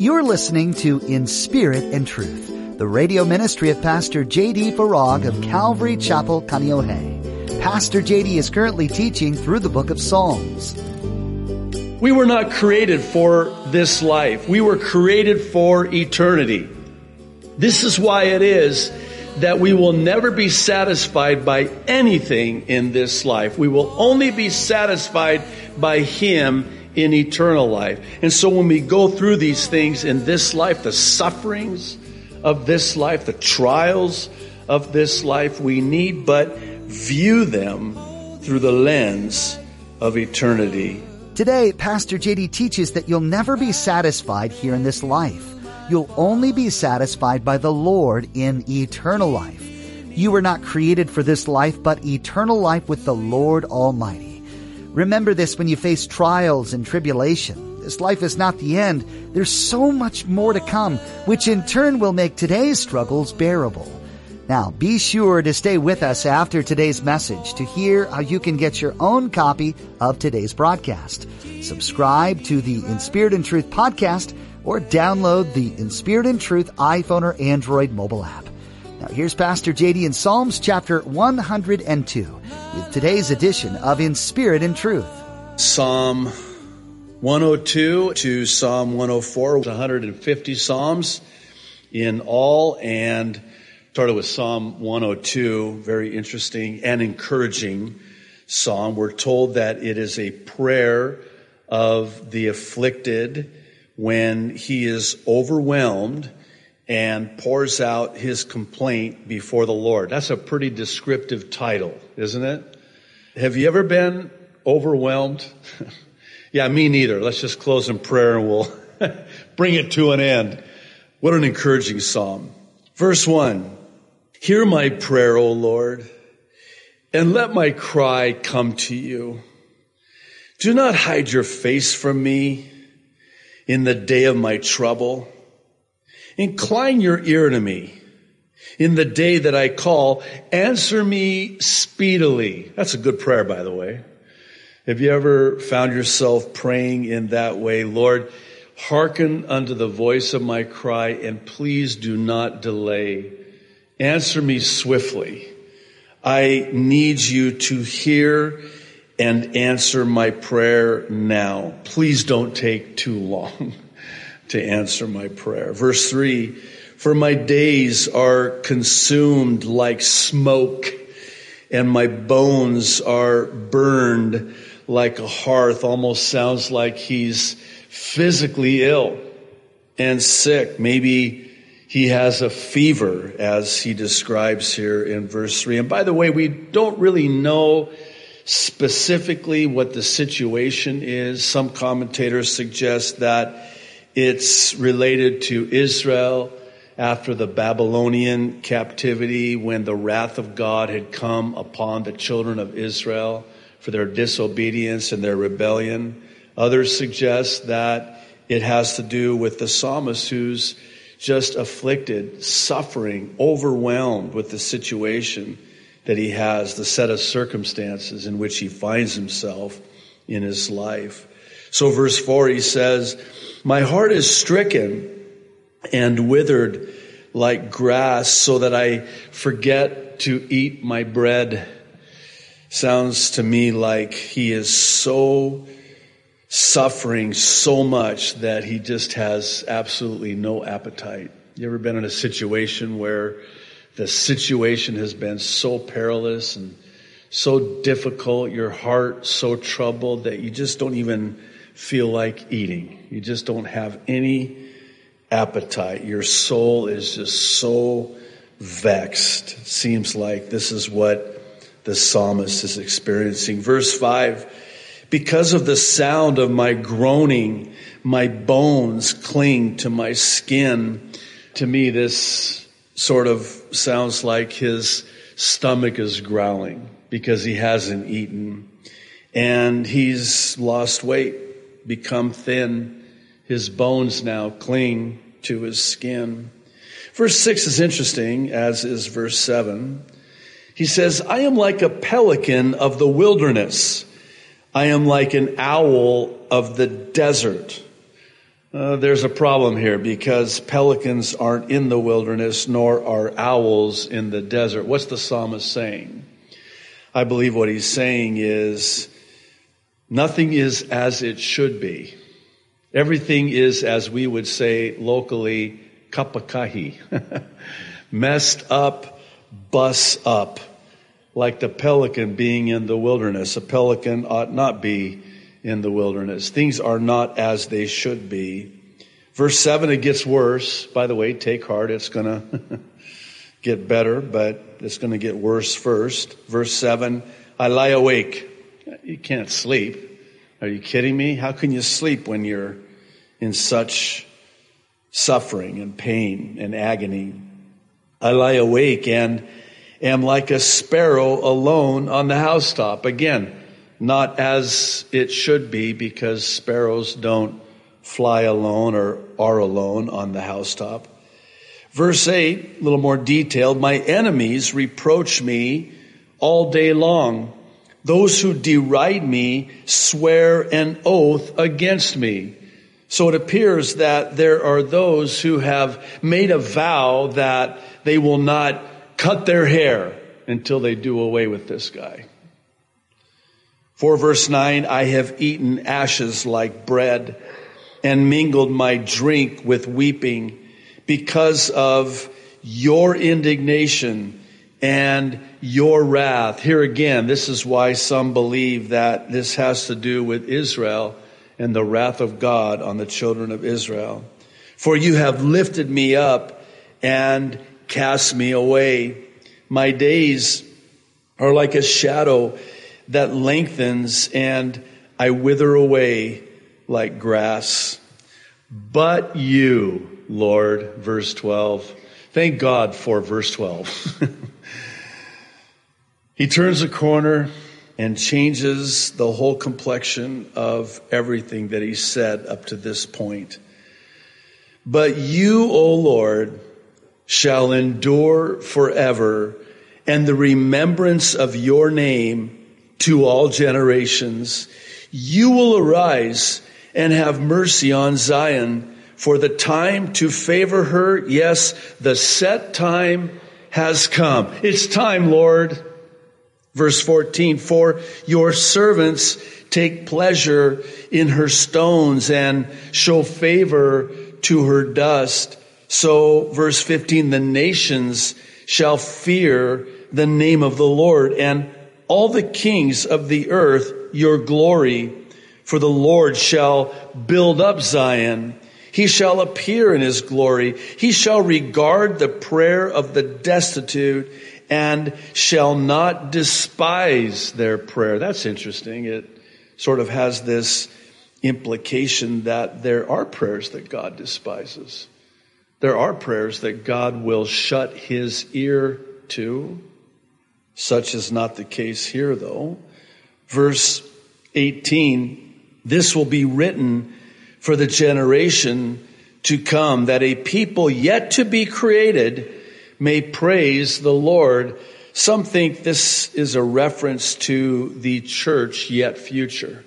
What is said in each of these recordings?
You're listening to In Spirit and Truth, the radio ministry of Pastor J.D. Farag of Calvary Chapel, Kaneohe. Pastor J.D. is currently teaching through the book of Psalms. We were not created for this life. We were created for eternity. This is why it is that we will never be satisfied by anything in this life. We will only be satisfied by Him in eternal life. And so when we go through these things in this life, the sufferings of this life, the trials of this life, we need but view them through the lens of eternity. Today, Pastor JD teaches that you'll never be satisfied here in this life. You'll only be satisfied by the Lord in eternal life. You were not created for this life, but eternal life with the Lord Almighty. Remember this when you face trials and tribulation. This life is not the end. There's so much more to come, which in turn will make today's struggles bearable. Now, be sure to stay with us after today's message to hear how you can get your own copy of today's broadcast. Subscribe to the In Spirit and Truth podcast or download the In Spirit and Truth iPhone or Android mobile app. Now here's Pastor JD in Psalms chapter 102 with today's edition of In Spirit and Truth. Psalm 102 to Psalm 104, 150 Psalms in all, and started with Psalm 102, very interesting and encouraging psalm. We're told that it is a prayer of the afflicted when he is overwhelmed and pours out his complaint before the Lord. That's a pretty descriptive title, isn't it? Have you ever been overwhelmed? yeah, me neither. Let's just close in prayer and we'll bring it to an end. What an encouraging psalm. Verse one. Hear my prayer, O Lord, and let my cry come to you. Do not hide your face from me in the day of my trouble. Incline your ear to me in the day that I call. Answer me speedily. That's a good prayer, by the way. Have you ever found yourself praying in that way? Lord, hearken unto the voice of my cry and please do not delay. Answer me swiftly. I need you to hear and answer my prayer now. Please don't take too long. to answer my prayer. Verse three, for my days are consumed like smoke and my bones are burned like a hearth. Almost sounds like he's physically ill and sick. Maybe he has a fever as he describes here in verse three. And by the way, we don't really know specifically what the situation is. Some commentators suggest that it's related to Israel after the Babylonian captivity when the wrath of God had come upon the children of Israel for their disobedience and their rebellion. Others suggest that it has to do with the psalmist who's just afflicted, suffering, overwhelmed with the situation that he has, the set of circumstances in which he finds himself in his life. So verse four, he says, my heart is stricken and withered like grass so that I forget to eat my bread. Sounds to me like he is so suffering so much that he just has absolutely no appetite. You ever been in a situation where the situation has been so perilous and so difficult, your heart so troubled that you just don't even feel like eating. You just don't have any appetite. Your soul is just so vexed. Seems like this is what the psalmist is experiencing. Verse 5 Because of the sound of my groaning, my bones cling to my skin. To me, this sort of sounds like his stomach is growling because he hasn't eaten and he's lost weight become thin. His bones now cling to his skin. Verse 6 is interesting, as is verse 7. He says, I am like a pelican of the wilderness. I am like an owl of the desert. Uh, there's a problem here because pelicans aren't in the wilderness, nor are owls in the desert. What's the psalmist saying? I believe what he's saying is nothing is as it should be. Everything is, as we would say locally, kapakahi. Messed up, bus up. Like the pelican being in the wilderness. A pelican ought not be in the wilderness. Things are not as they should be. Verse 7, it gets worse. By the way, take heart. It's going to get better, but it's going to get worse first. Verse 7, I lie awake. You can't sleep. Are you kidding me? How can you sleep when you're in such suffering and pain and agony? I lie awake and am like a sparrow alone on the housetop. Again, not as it should be because sparrows don't fly alone or are alone on the housetop. Verse 8, a little more detailed, my enemies reproach me all day long. Those who deride me swear an oath against me. So it appears that there are those who have made a vow that they will not cut their hair until they do away with this guy. For verse 9, I have eaten ashes like bread and mingled my drink with weeping because of your indignation and your wrath. Here again, this is why some believe that this has to do with Israel and the wrath of God on the children of Israel. For you have lifted me up and cast me away. My days are like a shadow that lengthens and I wither away like grass. But you, Lord, verse 12. Thank God for verse 12. he turns a corner and changes the whole complexion of everything that he said up to this point. But you, O Lord, shall endure forever, and the remembrance of your name to all generations. You will arise and have mercy on Zion for the time to favor her. Yes, the set time has come. It's time, Lord. Verse 14, for your servants take pleasure in her stones and show favor to her dust. So verse 15, the nations shall fear the name of the Lord and all the kings of the earth your glory. For the Lord shall build up Zion. He shall appear in his glory. He shall regard the prayer of the destitute and shall not despise their prayer. That's interesting. It sort of has this implication that there are prayers that God despises. There are prayers that God will shut his ear to. Such is not the case here, though. Verse 18 This will be written for the generation to come, that a people yet to be created may praise the Lord. Some think this is a reference to the church yet future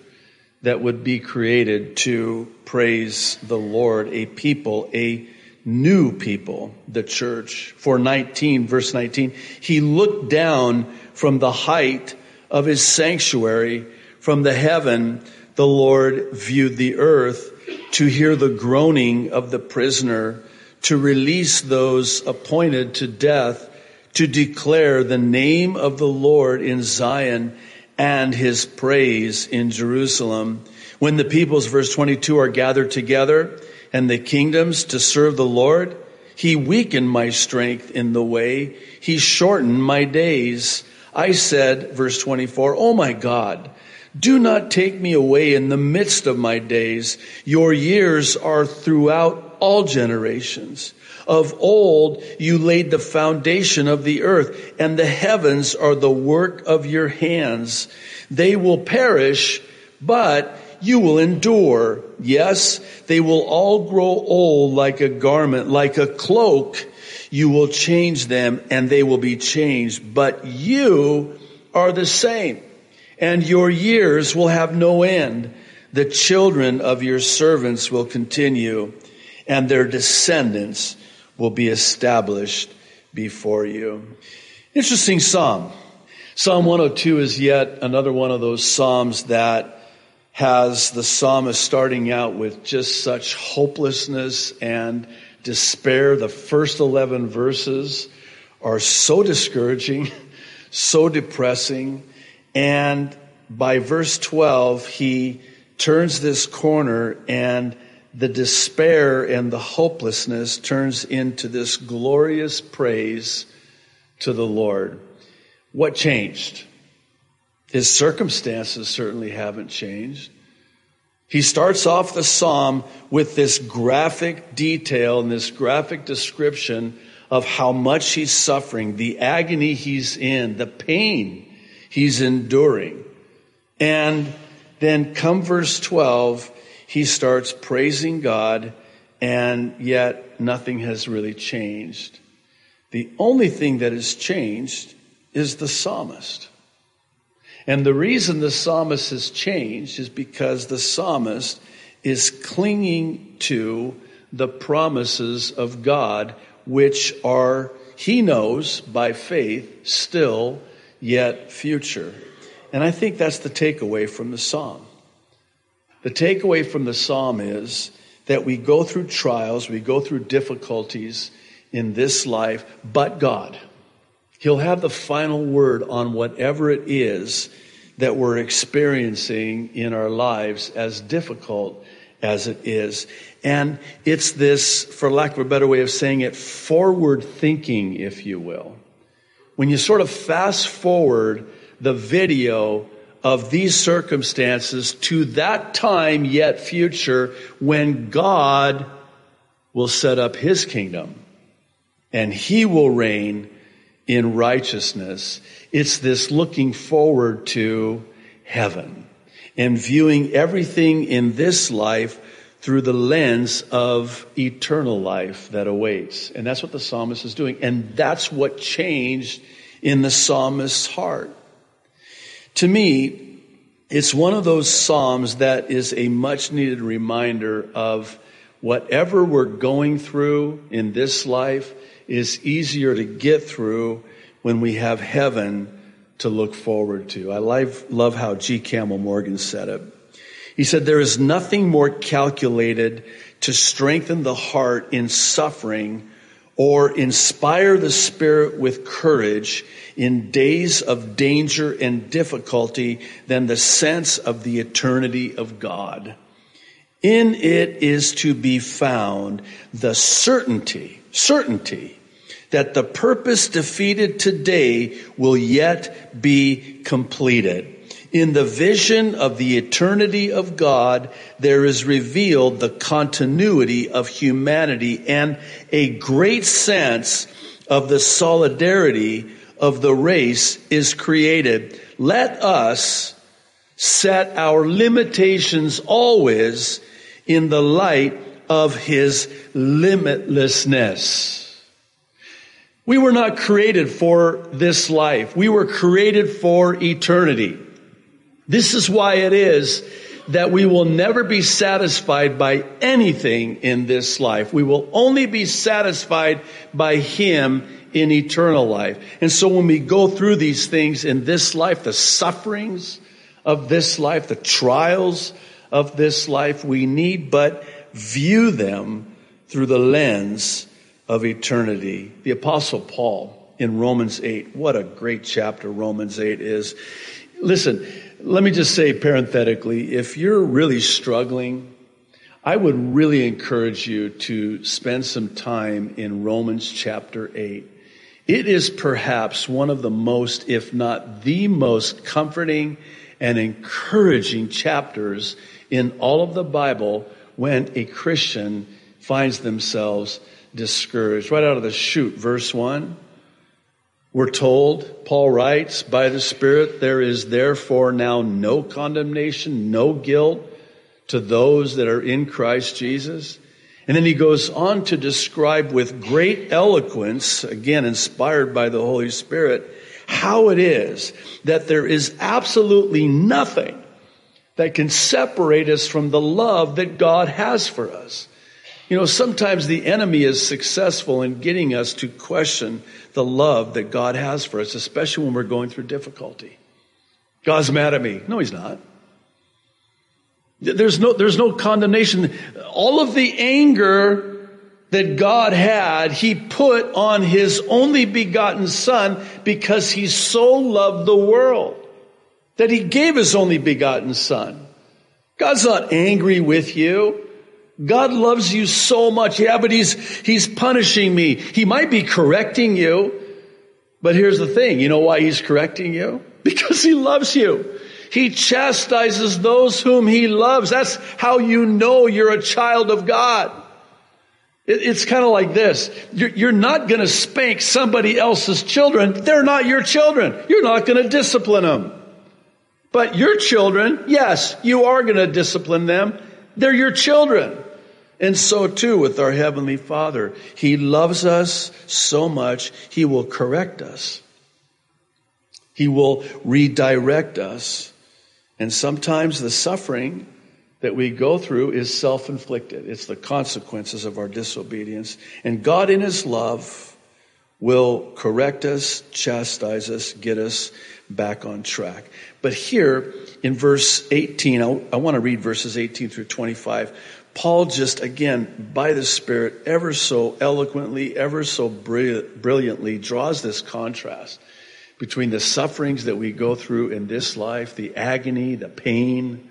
that would be created to praise the Lord, a people, a new people, the church. For 19, verse 19, he looked down from the height of his sanctuary, from the heaven, the Lord viewed the earth to hear the groaning of the prisoner, to release those appointed to death, to declare the name of the Lord in Zion and his praise in Jerusalem. When the peoples, verse 22, are gathered together, and the kingdoms to serve the Lord. He weakened my strength in the way. He shortened my days. I said, verse 24, Oh my God, do not take me away in the midst of my days. Your years are throughout all generations. Of old you laid the foundation of the earth, and the heavens are the work of your hands. They will perish, but you will endure. Yes, they will all grow old like a garment, like a cloak. You will change them and they will be changed, but you are the same and your years will have no end. the children of your servants will continue, and their descendants will be established before you. Interesting psalm. Psalm 102 is yet another one of those psalms that has the psalmist starting out with just such hopelessness and despair. The first 11 verses are so discouraging, so depressing. And by verse 12, he turns this corner and the despair and the hopelessness turns into this glorious praise to the Lord. What changed? His circumstances certainly haven't changed. He starts off the psalm with this graphic detail and this graphic description of how much he's suffering, the agony he's in, the pain he's enduring. And then come verse 12, he starts praising God, and yet nothing has really changed. The only thing that has changed is the psalmist. And the reason the psalmist has changed is because the psalmist is clinging to the promises of God, which are, he knows by faith, still yet future. And I think that's the takeaway from the psalm. The takeaway from the psalm is that we go through trials, we go through difficulties in this life, but God. He'll have the final word on whatever it is that we're experiencing in our lives, as difficult as it is. And it's this, for lack of a better way of saying it, forward thinking, if you will. When you sort of fast forward the video of these circumstances to that time yet future when God will set up his kingdom and he will reign in righteousness. It's this looking forward to heaven and viewing everything in this life through the lens of eternal life that awaits. And that's what the psalmist is doing. And that's what changed in the psalmist's heart. To me, it's one of those psalms that is a much needed reminder of whatever we're going through in this life, is easier to get through when we have heaven to look forward to. I love, love how G. Campbell Morgan said it. He said, There is nothing more calculated to strengthen the heart in suffering or inspire the spirit with courage in days of danger and difficulty than the sense of the eternity of God. In it is to be found the certainty, certainty that the purpose defeated today will yet be completed. In the vision of the eternity of God, there is revealed the continuity of humanity and a great sense of the solidarity of the race is created. Let us set our limitations always in the light of his limitlessness. We were not created for this life. We were created for eternity. This is why it is that we will never be satisfied by anything in this life. We will only be satisfied by Him in eternal life. And so when we go through these things in this life, the sufferings of this life, the trials of this life, we need but view them through the lens of eternity. The apostle Paul in Romans 8, what a great chapter Romans 8 is. Listen, let me just say parenthetically, if you're really struggling, I would really encourage you to spend some time in Romans chapter 8. It is perhaps one of the most, if not the most comforting and encouraging chapters in all of the Bible when a Christian finds themselves discouraged. Right out of the chute, verse 1. We're told, Paul writes, by the Spirit, there is therefore now no condemnation, no guilt to those that are in Christ Jesus. And then he goes on to describe with great eloquence, again inspired by the Holy Spirit, how it is that there is absolutely nothing that can separate us from the love that God has for us. You know, sometimes the enemy is successful in getting us to question the love that God has for us, especially when we're going through difficulty. God's mad at me. No, he's not. There's no, there's no condemnation. All of the anger that God had, he put on his only begotten son because he so loved the world that he gave his only begotten son. God's not angry with you. God loves you so much. Yeah, but he's, he's punishing me. He might be correcting you. But here's the thing. You know why he's correcting you? Because he loves you. He chastises those whom he loves. That's how you know you're a child of God. It's kind of like this. You're not going to spank somebody else's children. They're not your children. You're not going to discipline them. But your children, yes, you are going to discipline them. They're your children. And so too with our Heavenly Father. He loves us so much, He will correct us. He will redirect us. And sometimes the suffering that we go through is self-inflicted. It's the consequences of our disobedience. And God in His love will correct us, chastise us, get us back on track. But here in verse 18, I, I want to read verses 18 through 25. Paul just again, by the Spirit, ever so eloquently, ever so brilliantly draws this contrast between the sufferings that we go through in this life, the agony, the pain,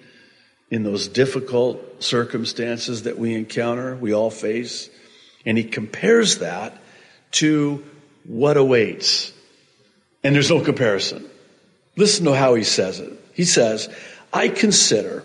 in those difficult circumstances that we encounter, we all face. And he compares that to what awaits. And there's no comparison. Listen to how he says it. He says, I consider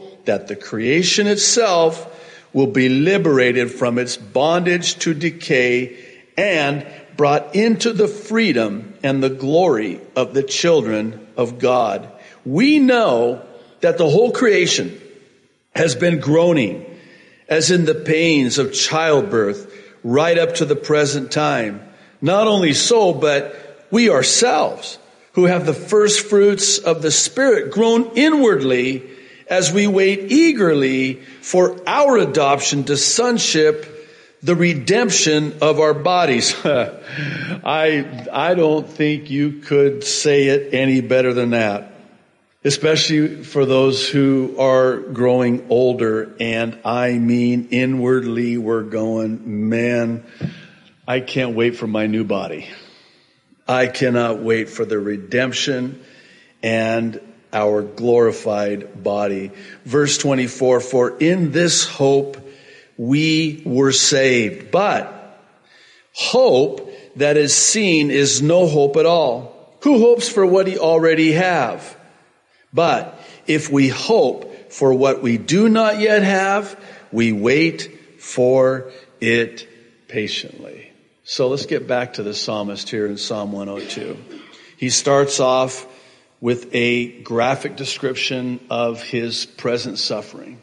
that the creation itself will be liberated from its bondage to decay and brought into the freedom and the glory of the children of God. We know that the whole creation has been groaning as in the pains of childbirth right up to the present time. Not only so, but we ourselves who have the first fruits of the Spirit groan inwardly as we wait eagerly for our adoption to sonship the redemption of our bodies. I, I don't think you could say it any better than that. Especially for those who are growing older and I mean inwardly we're going, man, I can't wait for my new body. I cannot wait for the redemption and our glorified body. Verse 24, for in this hope we were saved. But hope that is seen is no hope at all. Who hopes for what he already have? But if we hope for what we do not yet have, we wait for it patiently. So let's get back to the psalmist here in Psalm 102. He starts off with a graphic description of his present suffering.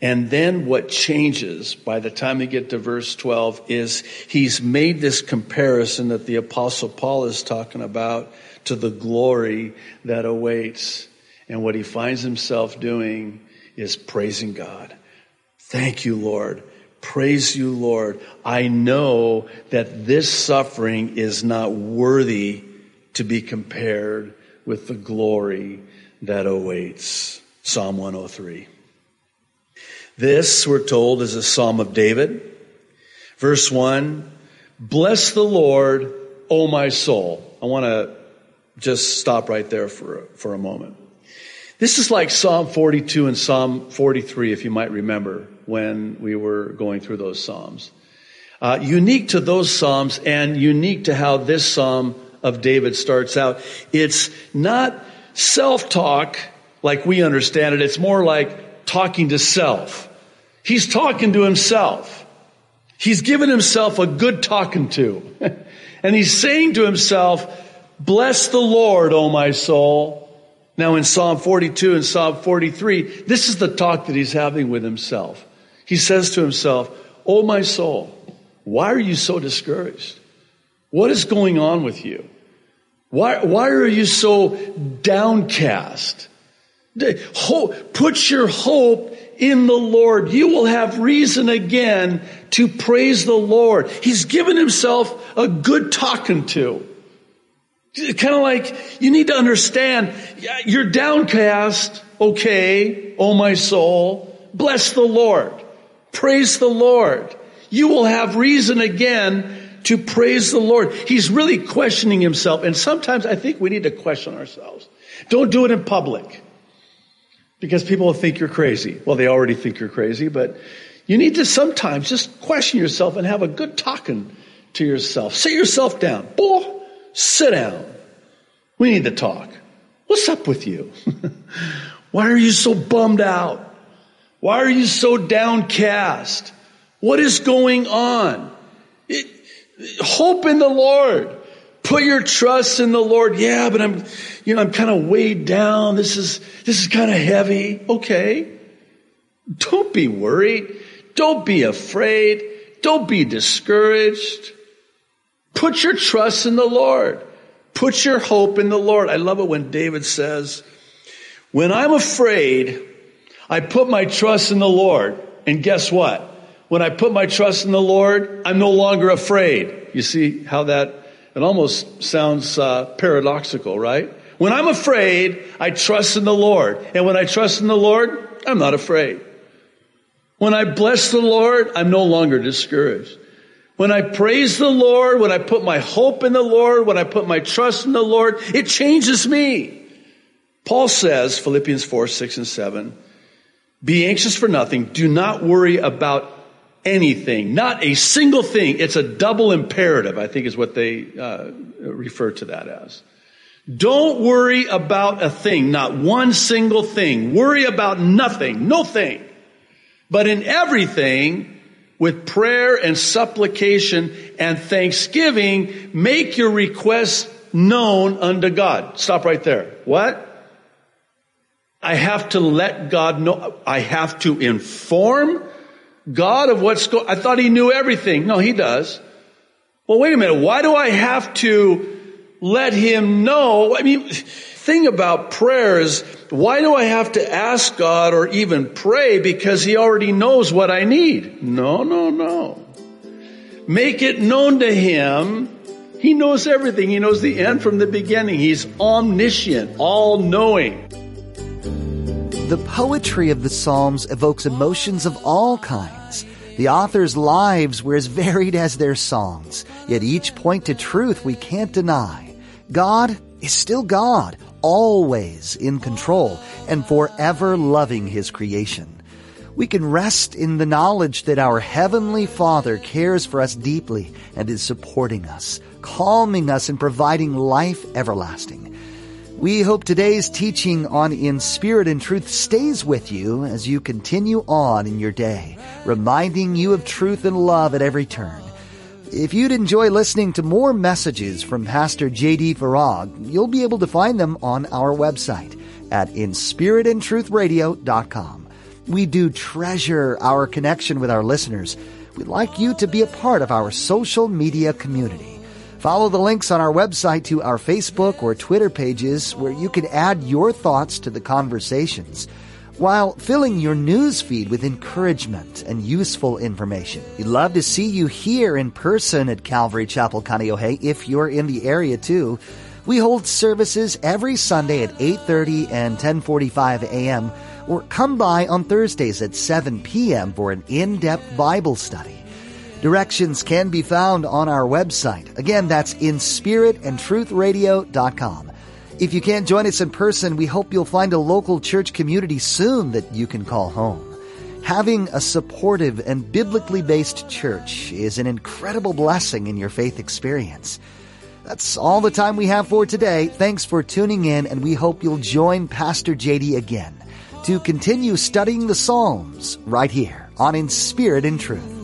And then what changes by the time we get to verse 12 is he's made this comparison that the apostle Paul is talking about to the glory that awaits. And what he finds himself doing is praising God. Thank you, Lord. Praise you, Lord. I know that this suffering is not worthy to be compared with the glory that awaits. Psalm 103. This, we're told, is a Psalm of David. Verse 1 Bless the Lord, O my soul. I want to just stop right there for, for a moment. This is like Psalm 42 and Psalm 43, if you might remember when we were going through those Psalms. Uh, unique to those Psalms and unique to how this Psalm of David starts out. It's not self talk like we understand it. It's more like talking to self. He's talking to himself. He's given himself a good talking to. and he's saying to himself, bless the Lord, O my soul. Now in Psalm 42 and Psalm 43, this is the talk that he's having with himself. He says to himself, Oh my soul, why are you so discouraged? What is going on with you? Why, why are you so downcast? Hope, put your hope in the Lord. You will have reason again to praise the Lord. He's given himself a good talking to. Kind of like you need to understand you're downcast. Okay. Oh, my soul. Bless the Lord. Praise the Lord. You will have reason again to praise the Lord. He's really questioning himself. And sometimes I think we need to question ourselves. Don't do it in public because people will think you're crazy. Well, they already think you're crazy, but you need to sometimes just question yourself and have a good talking to yourself. Sit yourself down. Boy, sit down. We need to talk. What's up with you? Why are you so bummed out? Why are you so downcast? What is going on? It, hope in the Lord. Put your trust in the Lord. Yeah, but I'm, you know, I'm kind of weighed down. This is, this is kind of heavy. Okay. Don't be worried. Don't be afraid. Don't be discouraged. Put your trust in the Lord. Put your hope in the Lord. I love it when David says, when I'm afraid, I put my trust in the Lord. And guess what? When I put my trust in the Lord, I'm no longer afraid. You see how that, it almost sounds uh, paradoxical, right? When I'm afraid, I trust in the Lord. And when I trust in the Lord, I'm not afraid. When I bless the Lord, I'm no longer discouraged. When I praise the Lord, when I put my hope in the Lord, when I put my trust in the Lord, it changes me. Paul says, Philippians 4, 6, and 7, be anxious for nothing. Do not worry about anything. Not a single thing. It's a double imperative, I think is what they uh, refer to that as. Don't worry about a thing, not one single thing. Worry about nothing, no thing. But in everything, with prayer and supplication and thanksgiving, make your requests known unto God. Stop right there. What? I have to let God know. I have to inform God of what's going, I thought he knew everything. No, he does. Well, wait a minute. Why do I have to let him know? I mean, thing about prayer is, why do I have to ask God or even pray because he already knows what I need? No, no, no. Make it known to him. He knows everything. He knows the end from the beginning. He's omniscient, all knowing. The poetry of the Psalms evokes emotions of all kinds. The author's lives were as varied as their songs, yet each point to truth we can't deny. God is still God, always in control and forever loving his creation. We can rest in the knowledge that our Heavenly Father cares for us deeply and is supporting us, calming us and providing life everlasting. We hope today's teaching on In Spirit and Truth stays with you as you continue on in your day, reminding you of truth and love at every turn. If you'd enjoy listening to more messages from Pastor J.D. Farag, you'll be able to find them on our website at inspiritandtruthradio.com. We do treasure our connection with our listeners. We'd like you to be a part of our social media community. Follow the links on our website to our Facebook or Twitter pages where you can add your thoughts to the conversations while filling your news feed with encouragement and useful information. We'd love to see you here in person at Calvary Chapel, Kaneohe if you're in the area too. We hold services every Sunday at 8:30 and 10:45 a.m. or come by on Thursdays at 7 p.m. for an in-depth Bible study. Directions can be found on our website. Again, that's inspiritandtruthradio.com. If you can't join us in person, we hope you'll find a local church community soon that you can call home. Having a supportive and biblically based church is an incredible blessing in your faith experience. That's all the time we have for today. Thanks for tuning in, and we hope you'll join Pastor JD again. to continue studying the Psalms right here on In Spirit and Truth.